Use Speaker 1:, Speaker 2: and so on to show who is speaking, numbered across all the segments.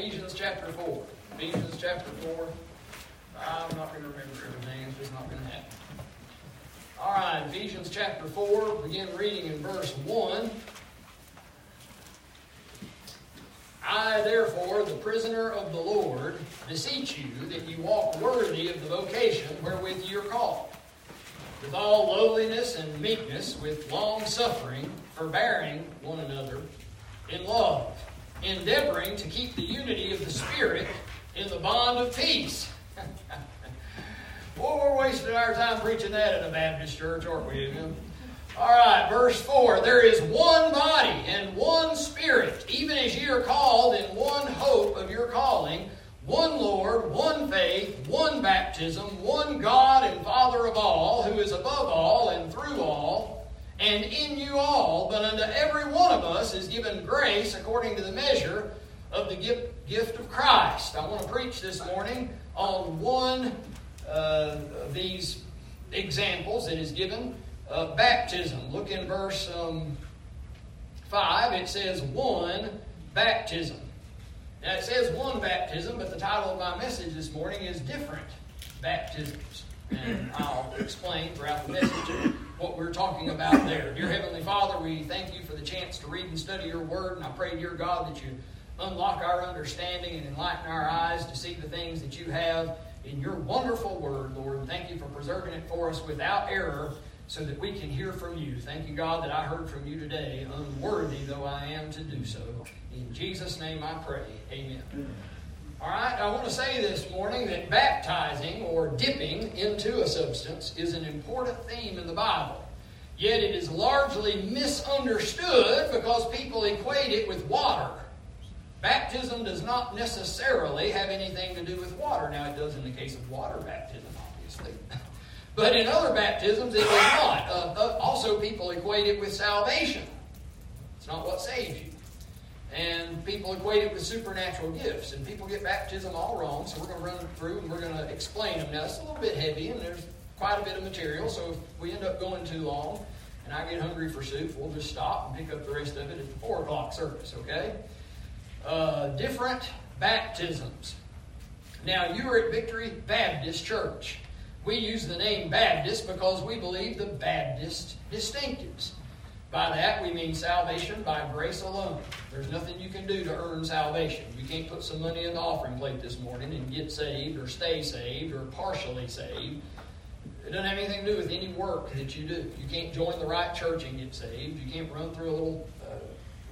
Speaker 1: Ephesians chapter 4. Ephesians chapter 4. I'm not going to remember everything, it's just not going to happen. All right, Ephesians chapter 4, begin reading in verse 1. I, therefore, the prisoner of the Lord, beseech you that you walk worthy of the vocation wherewith you are called, with all lowliness and meekness, with long suffering, forbearing one another in love, endeavoring to keep the unity of the Spirit in the bond of peace. Boy, we're wasting our time preaching that in a Baptist church, aren't we? All right, verse 4. There is one body and one Spirit, even as ye are called in one hope of your calling, one Lord, one faith, one baptism, one God and Father of all, who is above all and through all, and in you all, but unto every one of us is given grace according to the measure of the gift of Christ. I want to preach this morning on one uh, of these examples that is given uh, baptism. Look in verse um, 5. It says one baptism. Now it says one baptism, but the title of my message this morning is different baptisms. And I'll explain throughout the message what we're talking about there. Dear Heavenly Father, we thank you for the chance to read and study your word, and I pray, dear God, that you unlock our understanding and enlighten our eyes to see the things that you have in your wonderful word, Lord. Thank you for preserving it for us without error so that we can hear from you. Thank you, God, that I heard from you today, unworthy though I am to do so. In Jesus' name I pray. Amen. All right, I want to say this morning that baptizing or dipping into a substance is an important theme in the Bible. Yet it is largely misunderstood because people equate it with water. Baptism does not necessarily have anything to do with water. Now, it does in the case of water baptism, obviously. but in other baptisms, it does not. Uh, uh, also, people equate it with salvation. It's not what saves you. And people equate it with supernatural gifts. And people get baptism all wrong, so we're going to run through and we're going to explain them. Now, it's a little bit heavy, and there's quite a bit of material, so if we end up going too long and I get hungry for soup, we'll just stop and pick up the rest of it at the 4 o'clock service, okay? uh, different baptisms. Now, you are at Victory Baptist Church. We use the name Baptist because we believe the Baptist distinctives. By that, we mean salvation by grace alone. There's nothing you can do to earn salvation. You can't put some money in the offering plate this morning and get saved or stay saved or partially saved. It doesn't have anything to do with any work that you do. You can't join the right church and get saved. You can't run through a little uh,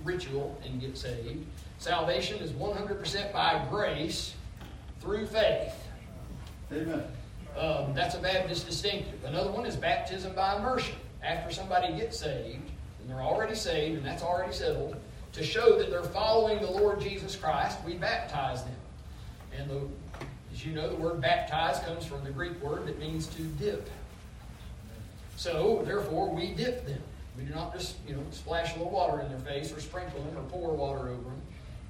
Speaker 1: ritual and get saved. Salvation is 100% by grace through faith.
Speaker 2: Amen.
Speaker 1: Um, that's a Baptist distinctive. Another one is baptism by immersion. After somebody gets saved, and they're already saved, and that's already settled, to show that they're following the Lord Jesus Christ, we baptize them. And the, as you know, the word baptize comes from the Greek word that means to dip. So, therefore, we dip them. We do not just, you know, splash a little water in their face or sprinkle them or pour water over them.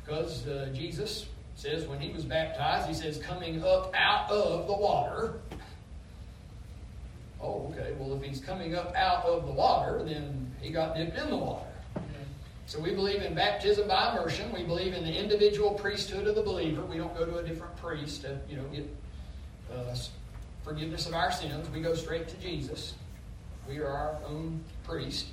Speaker 1: Because uh, Jesus says when he was baptized, he says, coming up out of the water. Oh, okay. Well, if he's coming up out of the water, then he got dipped in the water. So we believe in baptism by immersion. We believe in the individual priesthood of the believer. We don't go to a different priest to, you know, get uh, forgiveness of our sins. We go straight to Jesus. We are our own priest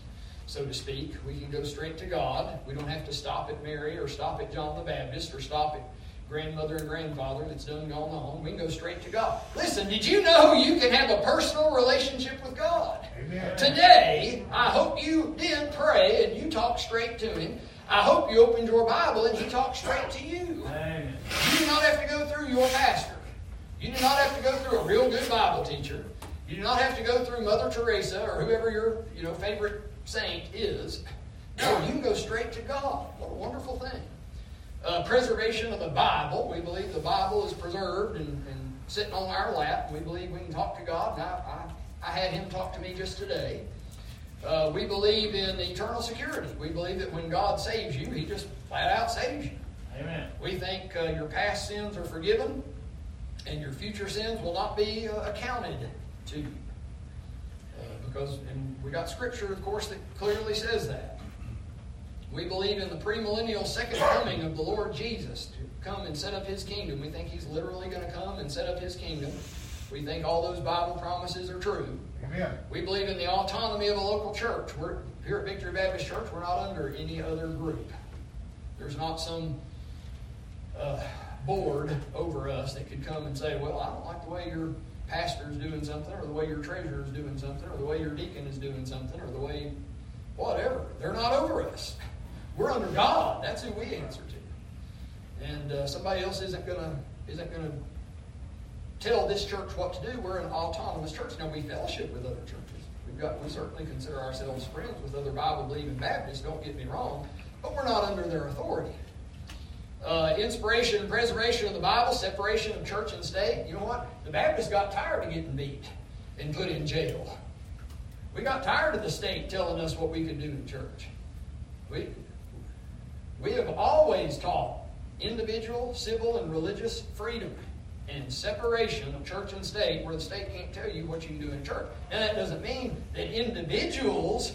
Speaker 1: so to speak. We can go straight to God. We don't have to stop at Mary or stop at John the Baptist or stop at grandmother and grandfather that's done gone home. We can go straight to God. Listen, did you know you can have a personal relationship with God? Amen. Today, I hope you did pray and you talked straight to Him. I hope you opened your Bible and He talked straight to you. Amen. You do not have to go through your pastor. You do not have to go through a real good Bible teacher. You do not have to go through Mother Teresa or whoever your you know favorite saint is. No, you can go straight to God. What a wonderful thing. Uh, preservation of the Bible. We believe the Bible is preserved and, and, sitting on our lap. We believe we can talk to God. And I, I, I had him talk to me just today. Uh, we believe in eternal security. We believe that when God saves you, He just flat out saves you.
Speaker 2: Amen.
Speaker 1: We think uh, your past sins are forgiven and your future sins will not be uh, accounted to you because and we got scripture, of course, that clearly says that. We believe in the premillennial second coming of the Lord Jesus to come and set up his kingdom. We think he's literally going to come and set up his kingdom. We think all those Bible promises are true.
Speaker 2: Amen.
Speaker 1: We believe in the autonomy of a local church. We're here at Victory Baptist Church, we're not under any other group. There's not some uh, board over us that could come and say, well, I don't like the way your pastor is doing something, or the way your treasurer is doing something, or the way your deacon is doing something, or the way whatever. They're not over us. We're under God. That's who we answer to. And uh, somebody else isn't gonna isn't gonna tell this church what to do. We're an autonomous church. Now we fellowship with other churches. We've got we certainly consider ourselves friends with other Bible believing Baptists. Don't get me wrong, but we're not under their authority. Uh, inspiration and preservation of the Bible, separation of church and state. You know what? The Baptists got tired of getting beat and put in jail. We got tired of the state telling us what we could do in church. We, we have always taught individual, civil, and religious freedom and separation of church and state where the state can't tell you what you can do in church. And that doesn't mean that individuals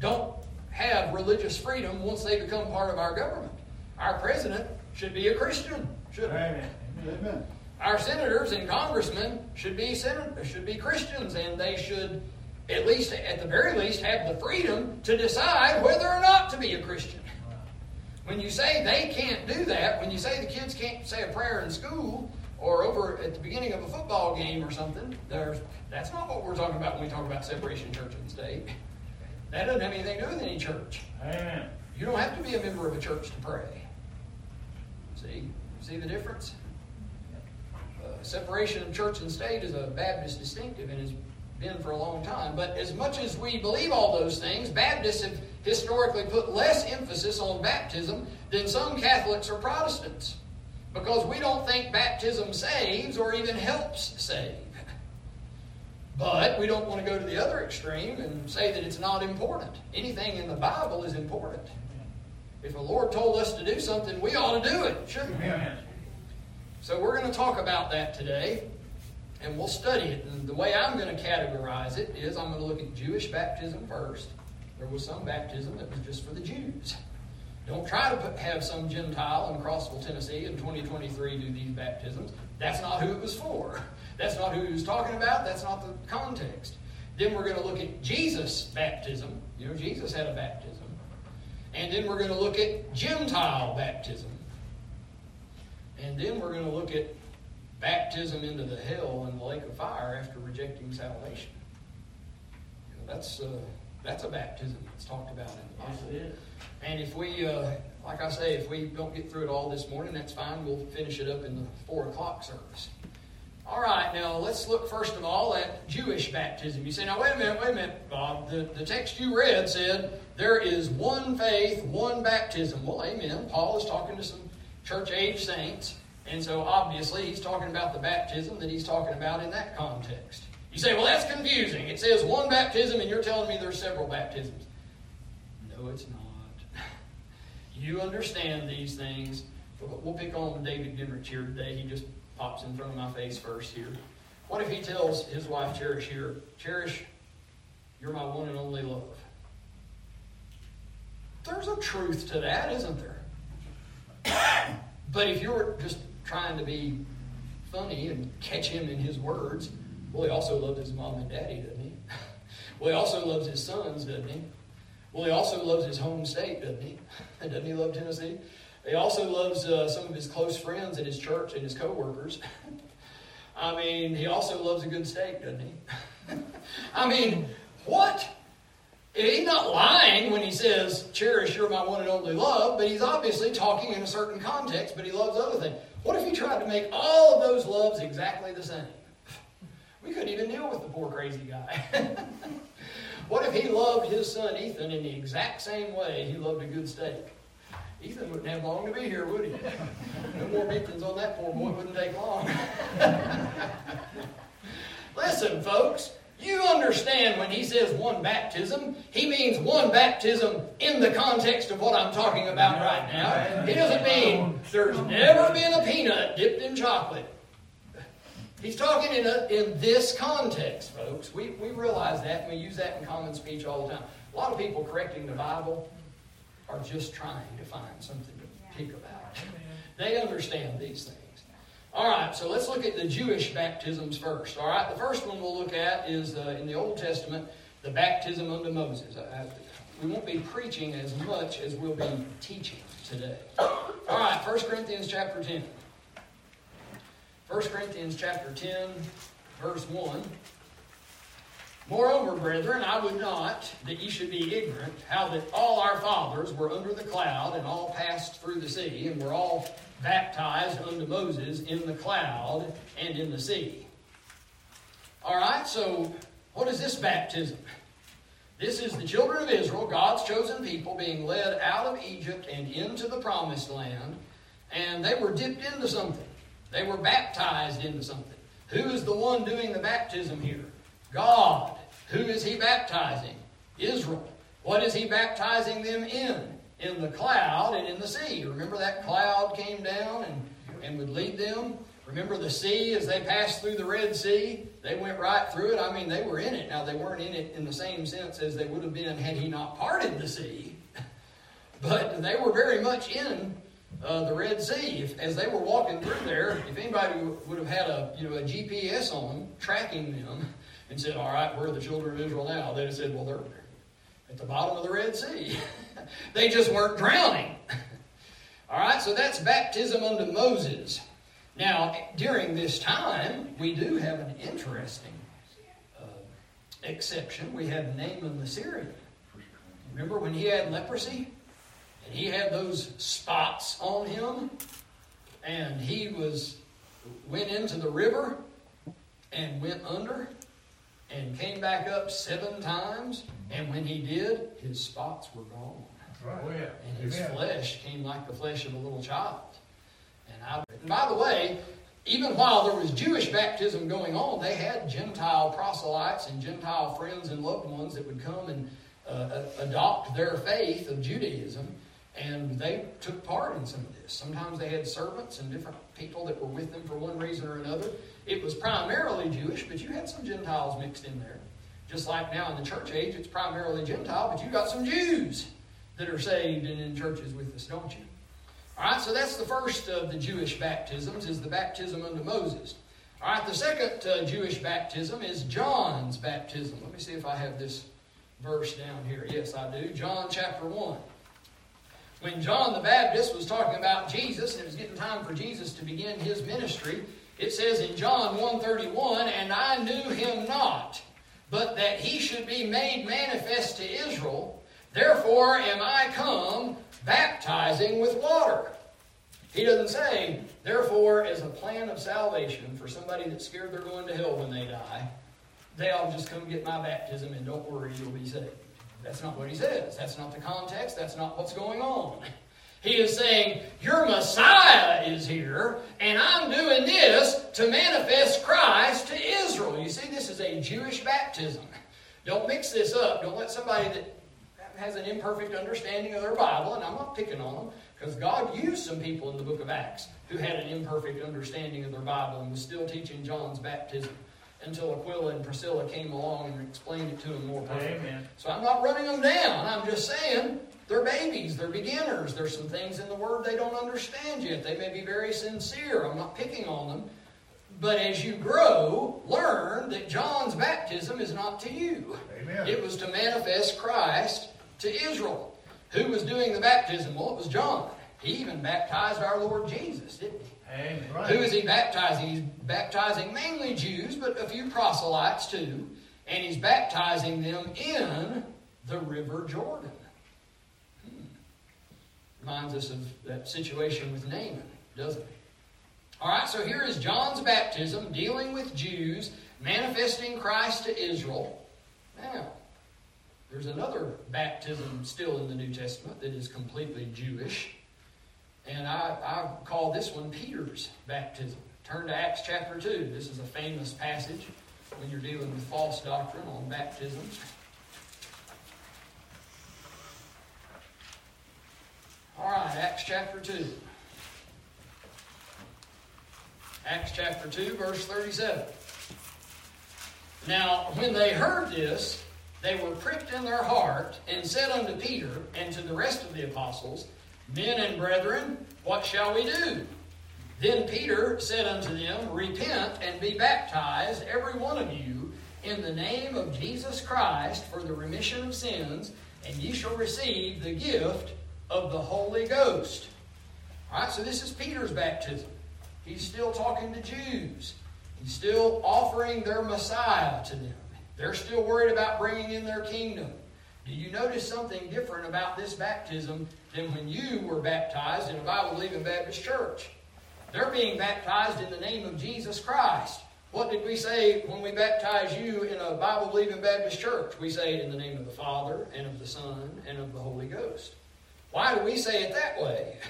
Speaker 1: don't have religious freedom once they become part of our government. Our president should be a Christian, shouldn't
Speaker 2: Amen. Amen.
Speaker 1: Our senators and congressmen should be should be Christians, and they should, at least at the very least, have the freedom to decide whether or not to be a Christian. When you say they can't do that, when you say the kids can't say a prayer in school or over at the beginning of a football game or something, there's, that's not what we're talking about when we talk about separation church and state. That doesn't have anything to do with any church.
Speaker 2: Amen.
Speaker 1: You don't have to be a member of a church to pray. See? See the difference? Uh, separation of church and state is a Baptist distinctive and has been for a long time. But as much as we believe all those things, Baptists have historically put less emphasis on baptism than some Catholics or Protestants because we don't think baptism saves or even helps save. But we don't want to go to the other extreme and say that it's not important. Anything in the Bible is important. If the Lord told us to do something, we ought to do it, shouldn't we? So we're going to talk about that today, and we'll study it. And the way I'm going to categorize it is I'm going to look at Jewish baptism first. There was some baptism that was just for the Jews. Don't try to put, have some Gentile in Crossville, Tennessee in 2023 do these baptisms. That's not who it was for. That's not who he was talking about. That's not the context. Then we're going to look at Jesus' baptism. You know, Jesus had a baptism. And then we're going to look at Gentile baptism. And then we're going to look at baptism into the hell and the lake of fire after rejecting salvation. You know, that's, uh, that's a baptism that's talked about in the Bible.
Speaker 2: Yes, it is.
Speaker 1: And if we, uh, like I say, if we don't get through it all this morning, that's fine. We'll finish it up in the 4 o'clock service. All right, now let's look first of all at Jewish baptism. You say, now wait a minute, wait a minute, Bob. The, the text you read said there is one faith, one baptism. Well, amen. Paul is talking to some church age saints, and so obviously he's talking about the baptism that he's talking about in that context. You say, well, that's confusing. It says one baptism, and you're telling me there's several baptisms. No, it's not. You understand these things. We'll pick on David Goodrich here today. He just pops in front of my face first here. What if he tells his wife Cherish here, Cherish, you're my one and only love? There's a truth to that, isn't there? but if you're just trying to be funny and catch him in his words, well, he also loves his mom and daddy, doesn't he? well, he also loves his sons, doesn't he? Well, he also loves his home state, doesn't he? doesn't he love Tennessee? He also loves uh, some of his close friends at his church and his co-workers. I mean, he also loves a good steak, doesn't he? I mean, what? He's not lying when he says, cherish your my one and only love, but he's obviously talking in a certain context, but he loves other things. What if he tried to make all of those loves exactly the same? We couldn't even deal with the poor crazy guy. what if he loved his son Ethan in the exact same way he loved a good steak? Ethan wouldn't have long to be here, would he? No more beatings on that poor boy wouldn't take long. Listen, folks, you understand when he says one baptism, he means one baptism in the context of what I'm talking about right now. He doesn't mean there's never been a peanut dipped in chocolate. He's talking in, a, in this context, folks. We, we realize that and we use that in common speech all the time. A lot of people correcting the Bible are just trying to find something to pick about. They understand these things. All right, so let's look at the Jewish baptisms first. All right, the first one we'll look at is uh, in the Old Testament, the baptism unto Moses. I, we won't be preaching as much as we'll be teaching today. All right, 1 Corinthians chapter 10. 1 Corinthians chapter 10, verse 1. Moreover, brethren, I would not that ye should be ignorant how that all our fathers were under the cloud and all passed through the sea and were all baptized unto Moses in the cloud and in the sea. All right, so what is this baptism? This is the children of Israel, God's chosen people, being led out of Egypt and into the promised land, and they were dipped into something. They were baptized into something. Who is the one doing the baptism here? God. Who is he baptizing? Israel. What is he baptizing them in? In the cloud and in the sea. Remember that cloud came down and, and would lead them? Remember the sea as they passed through the Red Sea? They went right through it. I mean, they were in it. Now, they weren't in it in the same sense as they would have been had he not parted the sea. But they were very much in uh, the Red Sea. If, as they were walking through there, if anybody would have had a, you know, a GPS on them, tracking them, and said, All right, where are the children of Israel now? They'd have said, Well, they're at the bottom of the Red Sea. they just weren't drowning. All right, so that's baptism unto Moses. Now, during this time, we do have an interesting uh, exception. We have Naaman the Syrian. Remember when he had leprosy? And he had those spots on him? And he was went into the river and went under and came back up seven times. And when he did, his spots were gone.
Speaker 2: Right. Oh, yeah.
Speaker 1: And his Amen. flesh came like the flesh of a little child. And, I, and by the way, even while there was Jewish baptism going on, they had Gentile proselytes and Gentile friends and loved ones that would come and uh, adopt their faith of Judaism, and they took part in some of this. Sometimes they had servants and different people that were with them for one reason or another. It was primarily Jewish, but you had some Gentiles mixed in there. Just like now in the church age, it's primarily Gentile, but you got some Jews that are saved and in churches with us, don't you? All right, so that's the first of the Jewish baptisms, is the baptism unto Moses. All right, the second uh, Jewish baptism is John's baptism. Let me see if I have this verse down here. Yes, I do. John chapter 1. When John the Baptist was talking about Jesus, and it was getting time for Jesus to begin his ministry, it says in John 1:31, "And I knew him not, but that he should be made manifest to Israel. Therefore am I come, baptizing with water." He doesn't say, therefore, as a plan of salvation for somebody that's scared they're going to hell when they die, they all just come get my baptism and don't worry, you'll be saved. That's not what he says. That's not the context. That's not what's going on. He is saying, Your Messiah is here, and I'm doing this to manifest Christ to Israel. You see, this is a Jewish baptism. Don't mix this up. Don't let somebody that has an imperfect understanding of their Bible, and I'm not picking on them, because God used some people in the book of Acts who had an imperfect understanding of their Bible and was still teaching John's baptism until Aquila and Priscilla came along and explained it to them more perfectly. Amen. So I'm not running them down. I'm just saying they're babies, they're beginners. There's some things in the Word they don't understand yet. They may be very sincere. I'm not picking on them. But as you grow, learn that John's baptism is not to you. Amen. It was to manifest Christ to Israel. Who was doing the baptism? Well, it was John. He even baptized our Lord Jesus, didn't he? Amen. Who is he baptizing? He's baptizing mainly Jews, but a few proselytes too. And he's baptizing them in the River Jordan. Hmm. Reminds us of that situation with Naaman, doesn't it? All right, so here is John's baptism dealing with Jews, manifesting Christ to Israel. Now, there's another baptism still in the New Testament that is completely Jewish. And I, I call this one Peter's baptism. Turn to Acts chapter 2. This is a famous passage when you're dealing with false doctrine on baptism. All right, Acts chapter 2. Acts chapter 2, verse 37. Now, when they heard this, they were pricked in their heart, and said unto Peter and to the rest of the apostles, Men and brethren, what shall we do? Then Peter said unto them, Repent and be baptized, every one of you, in the name of Jesus Christ for the remission of sins, and ye shall receive the gift of the Holy Ghost. All right, so this is Peter's baptism. He's still talking to Jews. He's still offering their Messiah to them. They're still worried about bringing in their kingdom. Do you notice something different about this baptism than when you were baptized in a Bible believing Baptist church? They're being baptized in the name of Jesus Christ. What did we say when we baptize you in a Bible believing Baptist church? We say it in the name of the Father, and of the Son, and of the Holy Ghost. Why do we say it that way?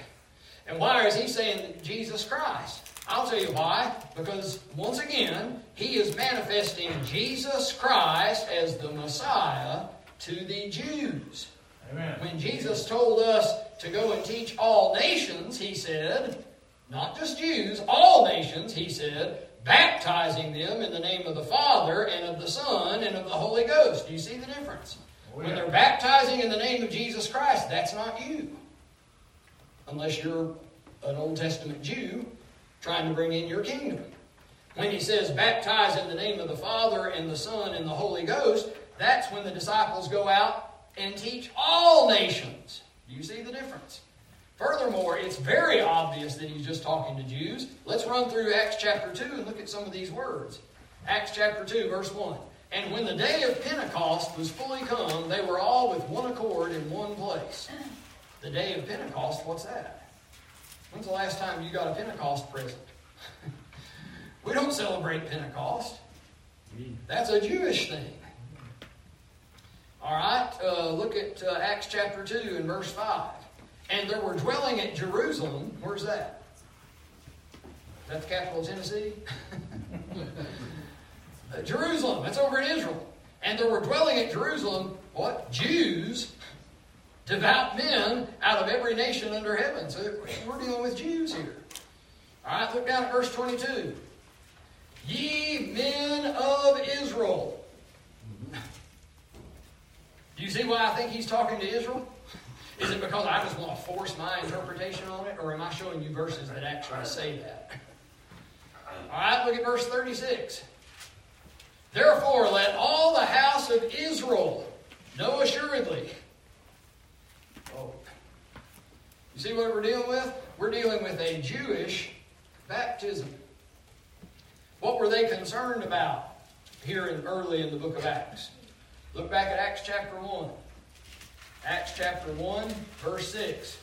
Speaker 1: And why is he saying Jesus Christ? I'll tell you why. Because once again, he is manifesting Jesus Christ as the Messiah to the Jews.
Speaker 2: Amen.
Speaker 1: When Jesus told us to go and teach all nations, he said, not just Jews, all nations, he said, baptizing them in the name of the Father and of the Son and of the Holy Ghost. Do you see the difference?
Speaker 2: Oh,
Speaker 1: When they're baptizing in the name of Jesus Christ, that's not you. Unless you're an Old Testament Jew trying to bring in your kingdom. When he says baptize in the name of the Father and the Son and the Holy Ghost, that's when the disciples go out and teach all nations. Do you see the difference? Furthermore, it's very obvious that he's just talking to Jews. Let's run through Acts chapter 2 and look at some of these words. Acts chapter 2, verse 1. And when the day of Pentecost was fully come, they were all with one accord in one place. The day of Pentecost, what's that? When's the last time you got a Pentecost present? we don't celebrate Pentecost. Mm. That's a Jewish thing. All right, uh, look at uh, Acts chapter 2 and verse 5. And there were dwelling at Jerusalem, where's that? Is that the capital of Tennessee? Uh, Jerusalem, that's over in Israel. And there were dwelling at Jerusalem, what? Jews, devout men out of every nation under heaven. So we're dealing with Jews here. All right, look down at verse 22. Ye men of Israel. Do you see why I think he's talking to Israel? Is it because I just want to force my interpretation on it, or am I showing you verses that actually say that? All right, look at verse 36. Therefore, let all the house of Israel know assuredly. Oh. You see what we're dealing with? We're dealing with a Jewish baptism. What were they concerned about here in, early in the book of Acts? Look back at Acts chapter 1. Acts chapter 1, verse 6.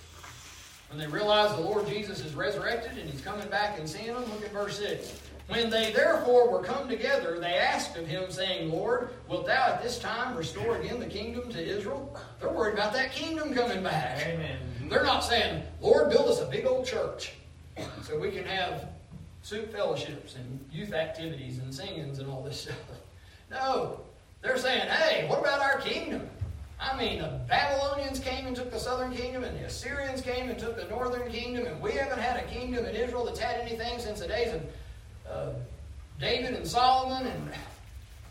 Speaker 1: When they realize the Lord Jesus is resurrected and he's coming back and seeing them, look at verse 6. When they therefore were come together, they asked of him, saying, Lord, wilt thou at this time restore again the kingdom to Israel? They're worried about that kingdom coming back.
Speaker 2: Amen.
Speaker 1: They're not saying, Lord, build us a big old church so we can have soup fellowships and youth activities and singings and all this stuff. No. They're saying, hey, what about our kingdom? I mean, the Babylonians came and took the southern kingdom, and the Assyrians came and took the northern kingdom, and we haven't had a kingdom in Israel that's had anything since the days of uh, David and Solomon and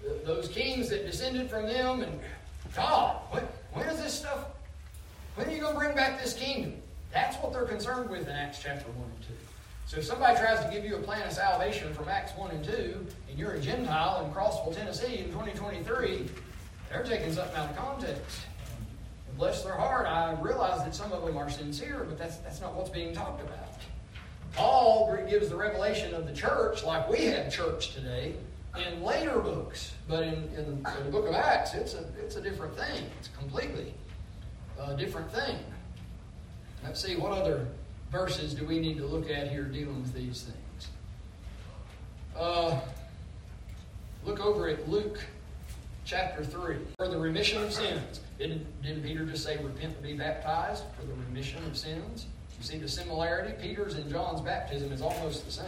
Speaker 1: th- those kings that descended from them. And God, when, when is this stuff? When are you going to bring back this kingdom? That's what they're concerned with in Acts chapter 1 and 2. So if somebody tries to give you a plan of salvation from Acts 1 and 2, and you're a Gentile in Crossville, Tennessee in 2023, they're taking something out of context. And bless their heart, I realize that some of them are sincere, but that's, that's not what's being talked about. Paul gives the revelation of the church like we have church today in later books. But in, in, in the book of Acts, it's a, it's a different thing. It's completely a different thing. Let's see, what other verses do we need to look at here dealing with these things? Uh, look over at Luke chapter 3 for the remission of sins. Didn't, didn't Peter just say, repent and be baptized for the remission of sins? You see the similarity? Peter's and John's baptism is almost the same.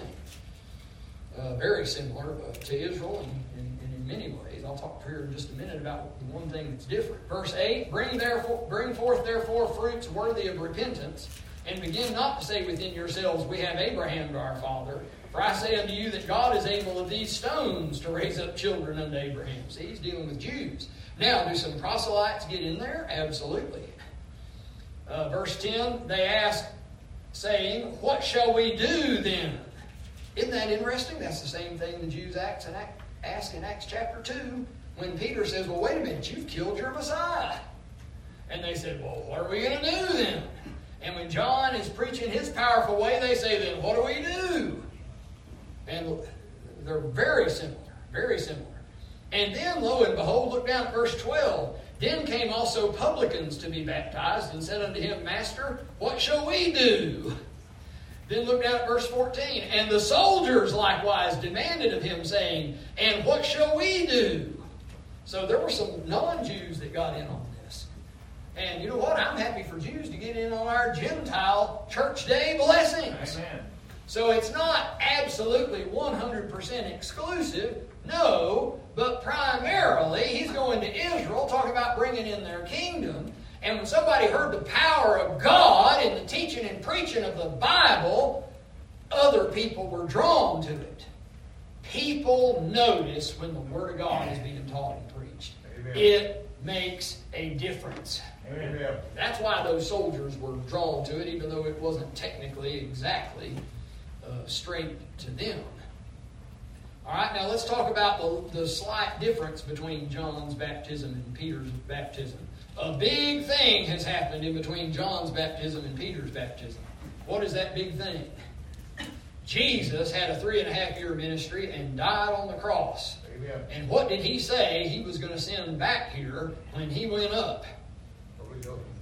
Speaker 1: Uh, very similar uh, to Israel and, and, and in many ways. I'll talk here in just a minute about the one thing that's different. Verse 8 Bring, therefore, bring forth therefore fruits worthy of repentance. And begin not to say within yourselves, We have Abraham to our father. For I say unto you that God is able of these stones to raise up children unto Abraham. See, he's dealing with Jews. Now, do some proselytes get in there? Absolutely. Uh, verse 10 they ask, saying, What shall we do then? Isn't that interesting? That's the same thing the Jews ask in Acts chapter 2 when Peter says, Well, wait a minute, you've killed your Messiah. And they said, Well, what are we going to do then? And when John is preaching his powerful way, they say, Then what do we do? And they're very similar, very similar. And then, lo and behold, look down at verse 12. Then came also publicans to be baptized, and said unto him, Master, what shall we do? Then look down at verse 14. And the soldiers likewise demanded of him, saying, And what shall we do? So there were some non Jews that got in on. And you know what? I'm happy for Jews to get in on our Gentile church day blessings.
Speaker 2: Amen.
Speaker 1: So it's not absolutely 100% exclusive, no, but primarily he's going to Israel, talking about bringing in their kingdom. And when somebody heard the power of God in the teaching and preaching of the Bible, other people were drawn to it. People notice when the Word of God is being taught and preached.
Speaker 2: Amen.
Speaker 1: It makes a difference.
Speaker 2: Amen.
Speaker 1: That's why those soldiers were drawn to it, even though it wasn't technically exactly uh, straight to them. All right, now let's talk about the, the slight difference between John's baptism and Peter's baptism. A big thing has happened in between John's baptism and Peter's baptism. What is that big thing? Jesus had a three and a half year ministry and died on the cross.
Speaker 2: Amen.
Speaker 1: And what did he say he was going to send back here when he went up?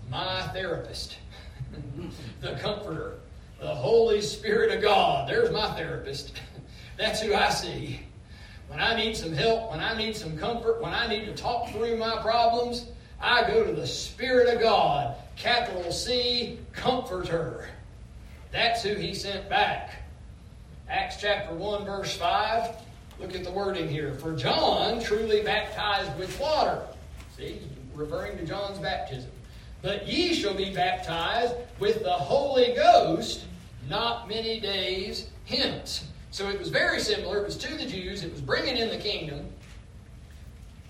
Speaker 1: My therapist, the comforter, the Holy Spirit of God. There's my therapist. That's who I see. When I need some help, when I need some comfort, when I need to talk through my problems, I go to the Spirit of God, capital C, Comforter. That's who he sent back. Acts chapter 1, verse 5. Look at the wording here. For John truly baptized with water. See, referring to John's baptism. But ye shall be baptized with the Holy Ghost not many days hence. So it was very similar. It was to the Jews, it was bringing in the kingdom,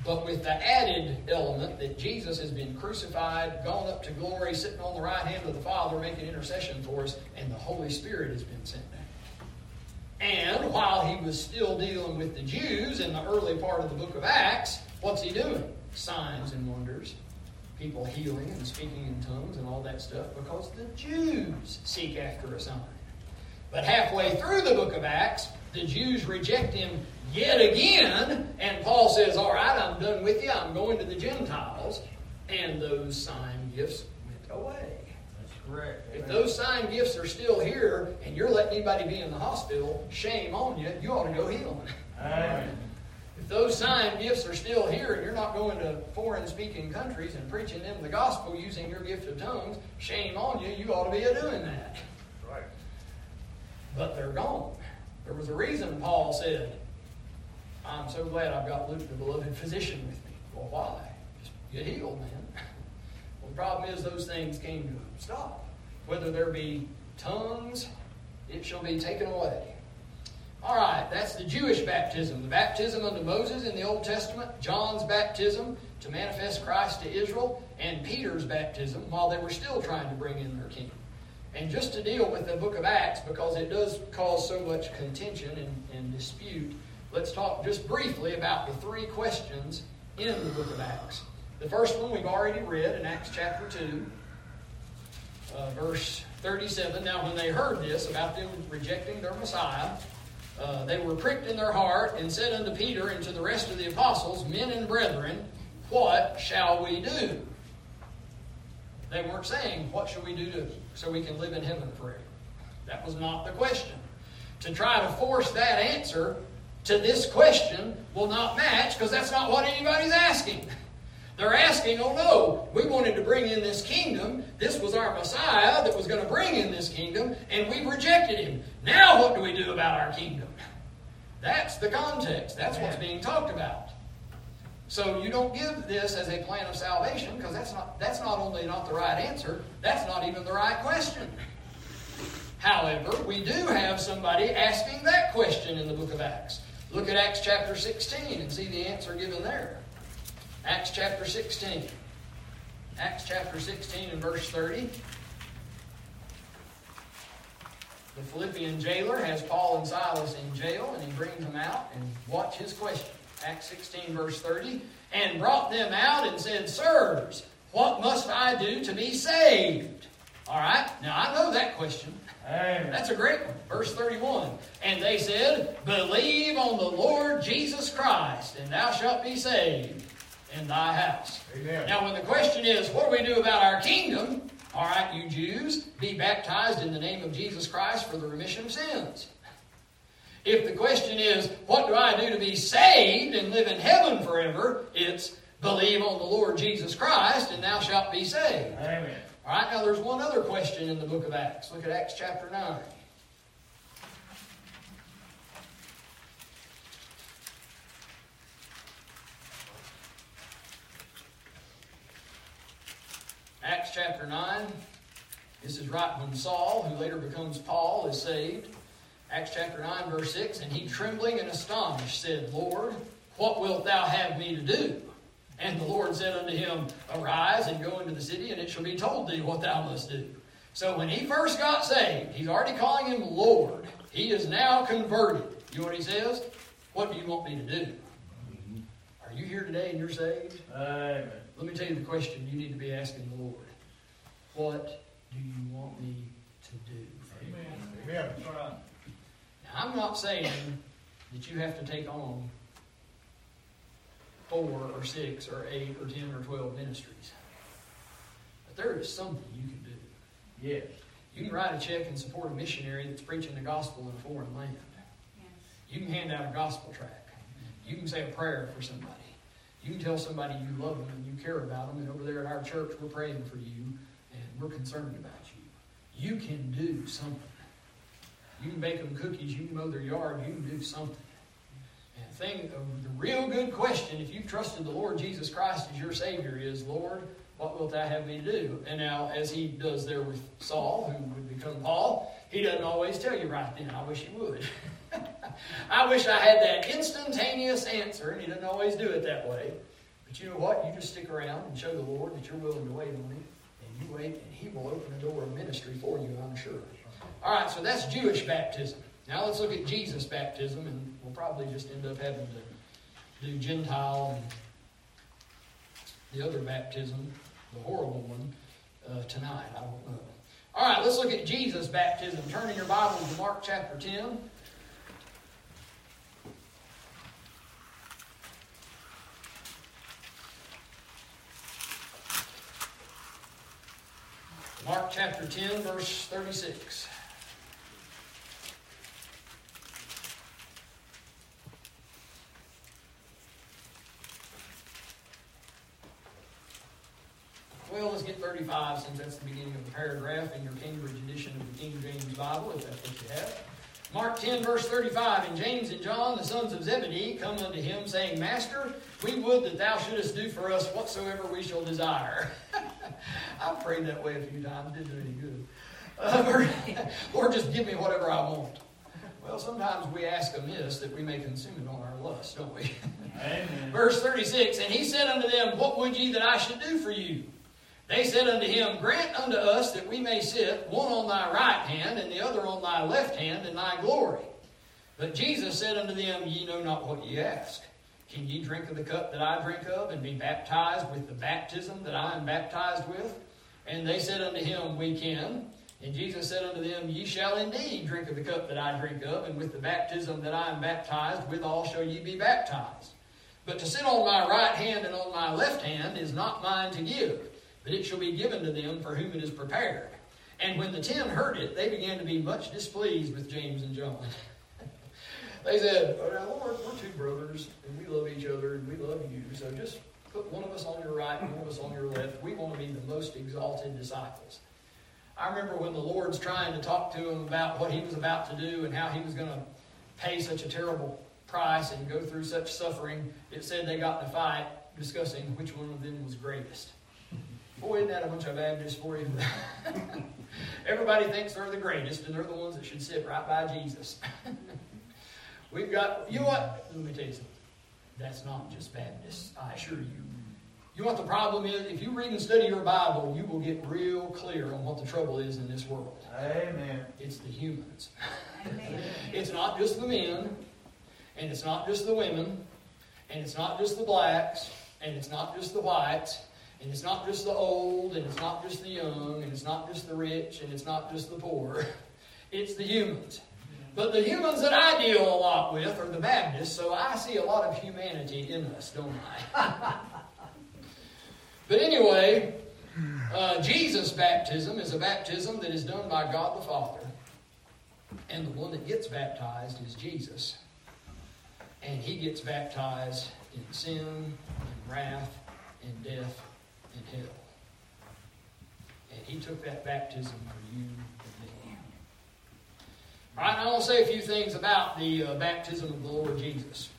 Speaker 1: but with the added element that Jesus has been crucified, gone up to glory, sitting on the right hand of the Father, making intercession for us, and the Holy Spirit has been sent down. And while he was still dealing with the Jews in the early part of the book of Acts, what's he doing? Signs and wonders. People healing and speaking in tongues and all that stuff because the Jews seek after a sign. But halfway through the book of Acts, the Jews reject him yet again, and Paul says, All right, I'm done with you. I'm going to the Gentiles. And those sign gifts went away.
Speaker 2: That's correct.
Speaker 1: If those sign gifts are still here and you're letting anybody be in the hospital, shame on you. You ought to go heal them.
Speaker 2: Amen.
Speaker 1: If those sign gifts are still here and you're not going to foreign speaking countries and preaching them the gospel using your gift of tongues, shame on you. You ought to be a doing that.
Speaker 2: Right.
Speaker 1: But they're gone. There was a reason Paul said, I'm so glad I've got Luke, the beloved physician, with me. Well, why? Just get healed, man. Well, the problem is those things came to stop. Whether there be tongues, it shall be taken away. All right, that's the Jewish baptism. The baptism unto Moses in the Old Testament, John's baptism to manifest Christ to Israel, and Peter's baptism while they were still trying to bring in their king. And just to deal with the book of Acts, because it does cause so much contention and, and dispute, let's talk just briefly about the three questions in the book of Acts. The first one we've already read in Acts chapter 2, uh, verse 37. Now, when they heard this about them rejecting their Messiah, uh, they were pricked in their heart and said unto Peter and to the rest of the apostles, Men and brethren, what shall we do? They weren't saying, What shall we do to, so we can live in heaven forever? That was not the question. To try to force that answer to this question will not match because that's not what anybody's asking. They're asking, oh no, we wanted to bring in this kingdom. This was our Messiah that was going to bring in this kingdom, and we've rejected him. Now what do we do about our kingdom? That's the context. That's what's being talked about. So you don't give this as a plan of salvation because that's not that's not only not the right answer, that's not even the right question. However, we do have somebody asking that question in the book of Acts. Look at Acts chapter 16 and see the answer given there. Acts chapter 16. Acts chapter 16 and verse 30. The Philippian jailer has Paul and Silas in jail, and he brings them out, and watch his question. Acts 16, verse 30. And brought them out and said, Sirs, what must I do to be saved? All right, now I know that question.
Speaker 2: Amen.
Speaker 1: That's a great one. Verse 31. And they said, Believe on the Lord Jesus Christ, and thou shalt be saved in thy house.
Speaker 2: Amen.
Speaker 1: Now, when the question is, what do we do about our kingdom? All right, you Jews, be baptized in the name of Jesus Christ for the remission of sins. If the question is, what do I do to be saved and live in heaven forever? It's believe on the Lord Jesus Christ and thou shalt be saved.
Speaker 2: Amen.
Speaker 1: All right, now there's one other question in the book of Acts. Look at Acts chapter 9. Acts chapter 9. This is right when Saul, who later becomes Paul, is saved. Acts chapter 9, verse 6 And he, trembling and astonished, said, Lord, what wilt thou have me to do? And the Lord said unto him, Arise and go into the city, and it shall be told thee what thou must do. So when he first got saved, he's already calling him Lord. He is now converted. You know what he says? What do you want me to do? Are you here today and you're saved?
Speaker 2: Amen.
Speaker 1: Let me tell you the question you need to be asking the Lord. What do you want me to do? for you?
Speaker 2: Amen. That's right.
Speaker 1: Now, I'm not saying that you have to take on four or six or eight or ten or twelve ministries. But there is something you can do.
Speaker 2: Yes.
Speaker 1: You can write a check and support a missionary that's preaching the gospel in a foreign land. You can hand out a gospel tract. You can say a prayer for somebody. You tell somebody you love them and you care about them, and over there at our church, we're praying for you and we're concerned about you. You can do something. You can bake them cookies, you can mow their yard, you can do something. And the thing, the real good question, if you've trusted the Lord Jesus Christ as your Savior, is Lord, what wilt thou have me to do? And now, as he does there with Saul, who would become Paul, he doesn't always tell you right then. I wish he would. I wish I had that instantaneous answer, and he doesn't always do it that way. But you know what? You just stick around and show the Lord that you're willing to wait on him, and you wait, and he will open the door of ministry for you, I'm sure. All right, so that's Jewish baptism. Now let's look at Jesus' baptism, and we'll probably just end up having to do Gentile and the other baptism, the horrible one, uh, tonight. I don't know. All right, let's look at Jesus' baptism. Turn in your Bibles to Mark chapter 10. Mark chapter 10, verse 36. Well, let's get 35 since that's the beginning of the paragraph in your Cambridge edition of the King James Bible, if that's what you have. Mark 10, verse 35. And James and John, the sons of Zebedee, come unto him, saying, Master, we would that thou shouldest do for us whatsoever we shall desire. I've prayed that way a few times, didn't do any good. Uh, or, or just give me whatever I want. Well, sometimes we ask amiss that we may consume it on our lust, don't we?
Speaker 2: Amen.
Speaker 1: Verse 36 And he said unto them, What would ye that I should do for you? They said unto him, Grant unto us that we may sit, one on thy right hand, and the other on thy left hand, in thy glory. But Jesus said unto them, Ye know not what ye ask. Can ye drink of the cup that I drink of, and be baptized with the baptism that I am baptized with? And they said unto him, We can. And Jesus said unto them, Ye shall indeed drink of the cup that I drink of, and with the baptism that I am baptized, withal shall ye be baptized. But to sit on my right hand and on my left hand is not mine to give, but it shall be given to them for whom it is prepared. And when the ten heard it, they began to be much displeased with James and John. they said, oh, Lord, we're two brothers, and we love each other, and we love you, so just put one of us on your right and one of us on your left. We want to be the most exalted disciples. I remember when the Lord's trying to talk to him about what he was about to do and how he was going to pay such a terrible price and go through such suffering, it said they got in a fight discussing which one of them was greatest. Boy, isn't that a bunch of Baptists for you? Everybody thinks they're the greatest, and they're the ones that should sit right by Jesus. We've got, you know what? Let me tell you something. That's not just Baptists, I assure you. You know what the problem is? If you read and study your Bible, you will get real clear on what the trouble is in this world.
Speaker 2: Amen.
Speaker 1: It's the humans.
Speaker 3: Amen.
Speaker 1: It's not just the men, and it's not just the women, and it's not just the blacks, and it's not just the whites, and it's not just the old, and it's not just the young, and it's not just the rich, and it's not just the poor. It's the humans. But the humans that I deal a lot with are the Baptists, so I see a lot of humanity in us, don't I? but anyway, uh, Jesus' baptism is a baptism that is done by God the Father. And the one that gets baptized is Jesus. And he gets baptized in sin, and wrath, and death, and hell. And he took that baptism for you. All right, I want to say a few things about the uh, baptism of the Lord Jesus.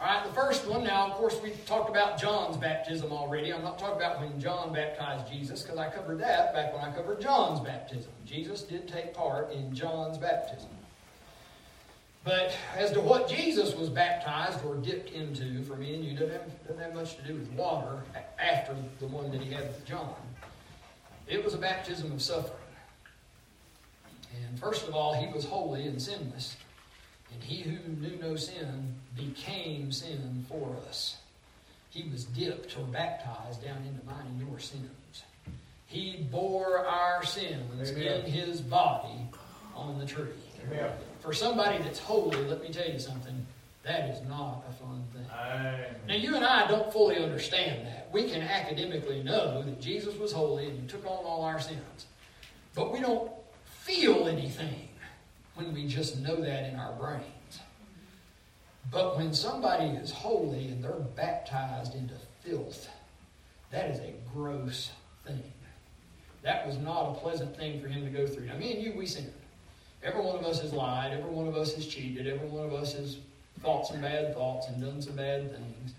Speaker 1: All right, the first one, now, of course, we talked about John's baptism already. I'm not talking about when John baptized Jesus, because I covered that back when I covered John's baptism. Jesus did take part in John's baptism. But as to what Jesus was baptized or dipped into, for me and you, doesn't have, doesn't have much to do with water after the one that he had with John. It was a baptism of suffering. And first of all, he was holy and sinless. And he who knew no sin became sin for us. He was dipped or baptized down into mine and your sins. He bore our sins
Speaker 2: Amen.
Speaker 1: in his body on the tree.
Speaker 2: Amen.
Speaker 1: For somebody that's holy, let me tell you something, that is not a fun thing.
Speaker 2: Amen.
Speaker 1: Now, you and I don't fully understand that. We can academically know that Jesus was holy and he took on all our sins. But we don't feel anything when we just know that in our brains. But when somebody is holy and they're baptized into filth, that is a gross thing. That was not a pleasant thing for him to go through. Now, me and you, we sinned. Every one of us has lied. Every one of us has cheated. Every one of us has thought some bad thoughts and done some bad things.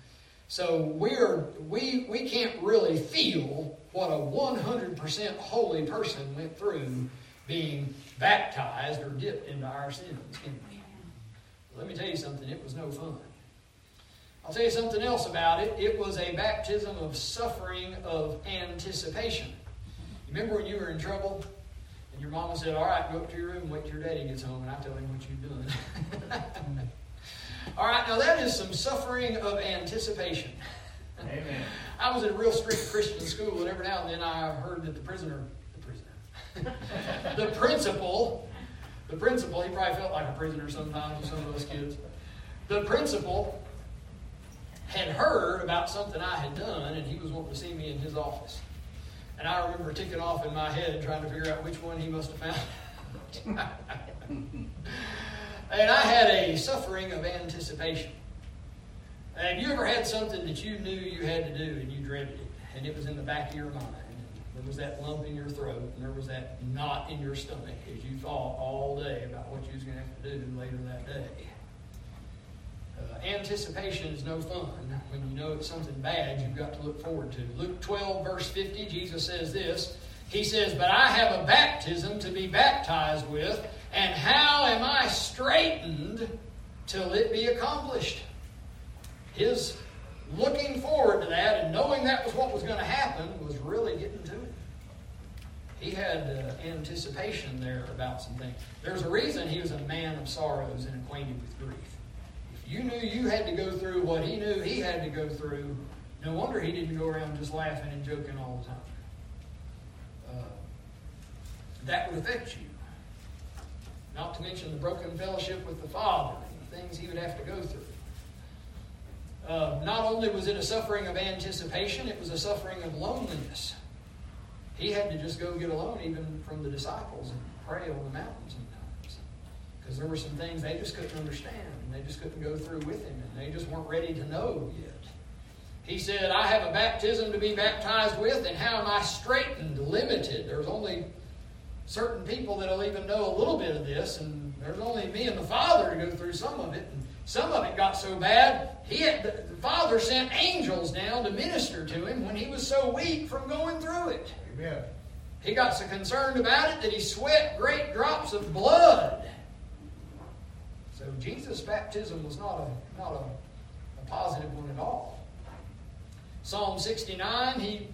Speaker 1: So we're we we can't really feel what a 100% holy person went through being baptized or dipped into our sins? Let me tell you something, it was no fun. I'll tell you something else about it. It was a baptism of suffering of anticipation. Remember when you were in trouble and your mama said, All right, go up to your room, and wait till your daddy gets home, and I'll tell him what you've done. All right, now that is some suffering of anticipation.
Speaker 2: Amen.
Speaker 1: I was in a real strict Christian school, and every now and then I heard that the prisoner, the principal, the principal, he probably felt like a prisoner sometimes with some of those kids. The principal had heard about something I had done, and he was wanting to see me in his office. And I remember ticking off in my head trying to figure out which one he must have found. and I had a suffering of anticipation. Have you ever had something that you knew you had to do and you dreaded it, and it was in the back of your mind? There was that lump in your throat, and there was that knot in your stomach as you thought all day about what you was going to have to do later that day. Uh, anticipation is no fun when you know it's something bad you've got to look forward to. Luke 12, verse 50, Jesus says this. He says, But I have a baptism to be baptized with, and how am I straitened till it be accomplished? His looking forward to that and knowing that was what was going to happen was really getting to it. He had uh, anticipation there about some things. There's a reason he was a man of sorrows and acquainted with grief. If you knew you had to go through what he knew he had to go through, no wonder he didn't go around just laughing and joking all the time. Uh, that would affect you. Not to mention the broken fellowship with the Father and the things he would have to go through. Uh, not only was it a suffering of anticipation, it was a suffering of loneliness. He had to just go get alone even from the disciples and pray on the mountain sometimes. Because there were some things they just couldn't understand and they just couldn't go through with him and they just weren't ready to know yet. He said, I have a baptism to be baptized with, and how am I straitened, limited? There's only certain people that'll even know a little bit of this, and there's only me and the Father to go through some of it. And Some of it got so bad, he had, the Father sent angels down to minister to him when he was so weak from going through it.
Speaker 2: Amen.
Speaker 1: He got so concerned about it that he sweat great drops of blood. So Jesus' baptism was not a, not a, a positive one at all. Psalm 69, he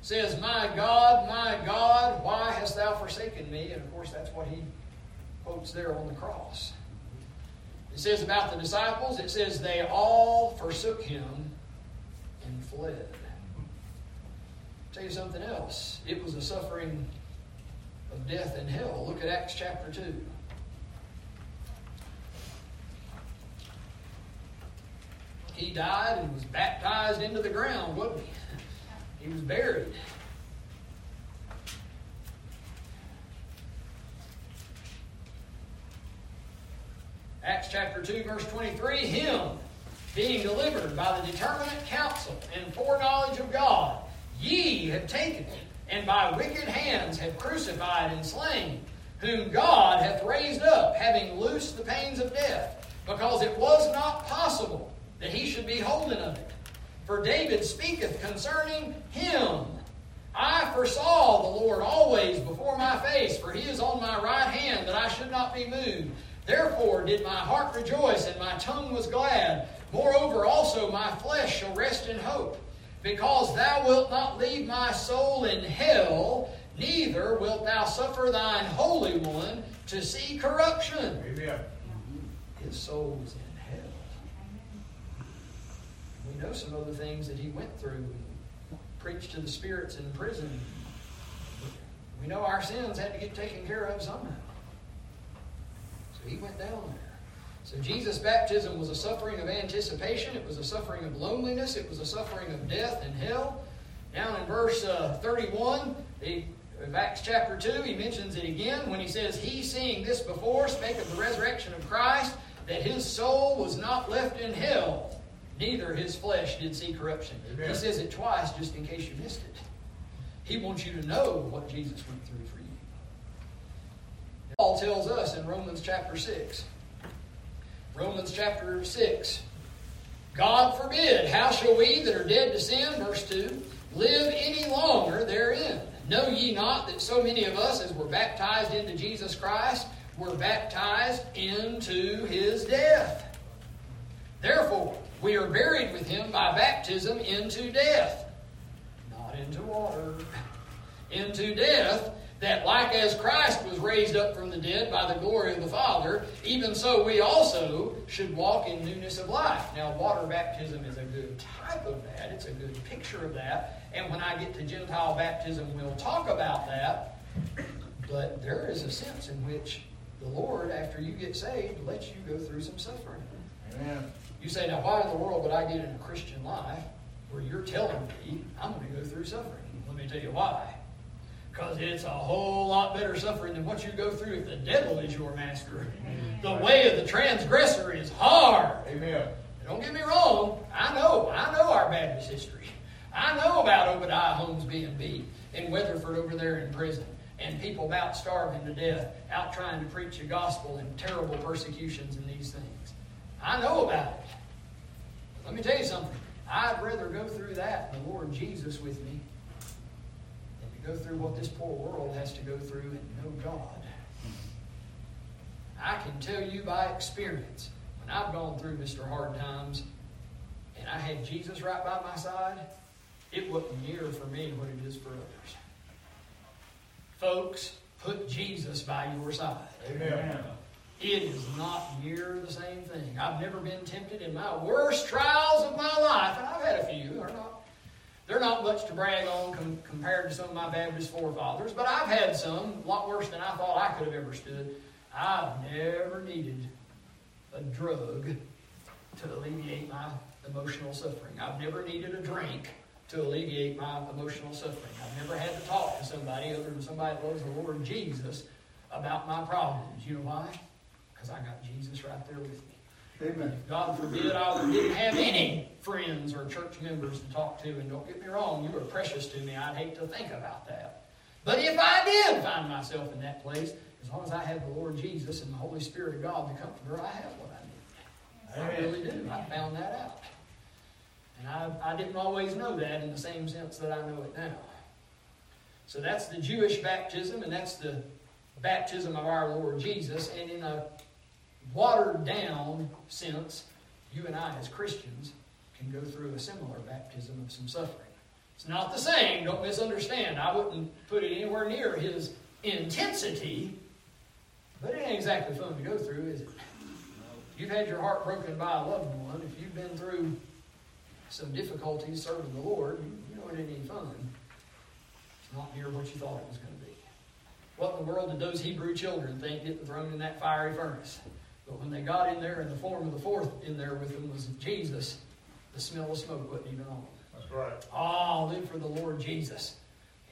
Speaker 1: says, My God, my God, why hast thou forsaken me? And of course, that's what he quotes there on the cross. It says about the disciples, it says, they all forsook him and fled. I'll tell you something else. It was a suffering of death and hell. Look at Acts chapter 2. He died and was baptized into the ground, wasn't he? He was buried. Acts chapter 2, verse 23 Him being delivered by the determinate counsel and foreknowledge of God, ye have taken, and by wicked hands have crucified and slain, whom God hath raised up, having loosed the pains of death, because it was not possible that he should be holden of it. For David speaketh concerning him. I foresaw the Lord always before my face, for he is on my right hand, that I should not be moved. Therefore did my heart rejoice, and my tongue was glad. Moreover, also my flesh shall rest in hope, because thou wilt not leave my soul in hell, neither wilt thou suffer thine Holy One to see corruption.
Speaker 2: Amen.
Speaker 1: His soul was in hell. We know some other things that he went through. Preached to the spirits in prison. We know our sins had to get taken care of somehow. He went down there. So Jesus' baptism was a suffering of anticipation. It was a suffering of loneliness. It was a suffering of death and hell. Down in verse uh, 31, he, of Acts chapter 2, he mentions it again when he says, He, seeing this before, spake of the resurrection of Christ, that his soul was not left in hell, neither his flesh did see corruption.
Speaker 2: Amen.
Speaker 1: He says it twice just in case you missed it. He wants you to know what Jesus went through for you. Paul tells us in Romans chapter 6. Romans chapter 6. God forbid, how shall we that are dead to sin, verse 2, live any longer therein? Know ye not that so many of us as were baptized into Jesus Christ were baptized into his death? Therefore, we are buried with him by baptism into death, not into water, into death, that like as Christ was raised up from the dead by the glory of the Father, even so we also should walk in newness of life. Now, water baptism is a good type of that, it's a good picture of that. And when I get to Gentile baptism, we'll talk about that. But there is a sense in which the Lord, after you get saved, lets you go through some suffering.
Speaker 2: Amen.
Speaker 1: You say, now why in the world would I get in a Christian life where you're telling me I'm going to go through suffering? Let me tell you why. Because it's a whole lot better suffering than what you go through if the devil is your master. The way of the transgressor is hard.
Speaker 2: Amen.
Speaker 1: Don't get me wrong. I know. I know our Baptist history. I know about Obadiah Holmes being beat and Weatherford over there in prison and people about starving to death out trying to preach the gospel and terrible persecutions and these things. I know about it. But let me tell you something. I'd rather go through that the Lord Jesus with me go through what this poor world has to go through and know God. I can tell you by experience, when I've gone through Mr. Hard Times and I had Jesus right by my side, it wasn't near for me what it is for others. Folks, put Jesus by your side.
Speaker 2: Amen.
Speaker 1: It is not near the same thing. I've never been tempted in my worst trials of my life, and I've had a few. They're not, they're not much to brag on com- compared to some of my Baptist forefathers, but I've had some, a lot worse than I thought I could have ever stood. I've never needed a drug to alleviate my emotional suffering. I've never needed a drink to alleviate my emotional suffering. I've never had to talk to somebody other than somebody that loves the Lord Jesus about my problems. You know why? Because I got Jesus right there with me.
Speaker 2: Amen.
Speaker 1: God forbid I didn't have any friends or church members to talk to, and don't get me wrong, you were precious to me. I'd hate to think about that. But if I did find myself in that place, as long as I have the Lord Jesus and the Holy Spirit of God, the Comforter, I have what I need. I really do. I found that out. And I, I didn't always know that in the same sense that I know it now. So that's the Jewish baptism, and that's the baptism of our Lord Jesus. And in a watered down sense, you and I as Christians can go through a similar baptism of some suffering. It's not the same, don't misunderstand. I wouldn't put it anywhere near his intensity, but it ain't exactly fun to go through, is it? You've had your heart broken by a loved one, if you've been through some difficulties serving the Lord, you, you know it ain't any fun. It's not near what you thought it was going to be. What in the world did those Hebrew children think getting thrown in that fiery furnace? But when they got in there and the form of the fourth in there with them was Jesus, the smell of smoke wasn't even on them.
Speaker 2: That's right.
Speaker 1: Oh, live for the Lord Jesus,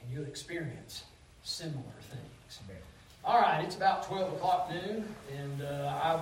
Speaker 1: and you'll experience similar things.
Speaker 2: Amen.
Speaker 1: All right, it's about 12 o'clock noon, and uh, I'm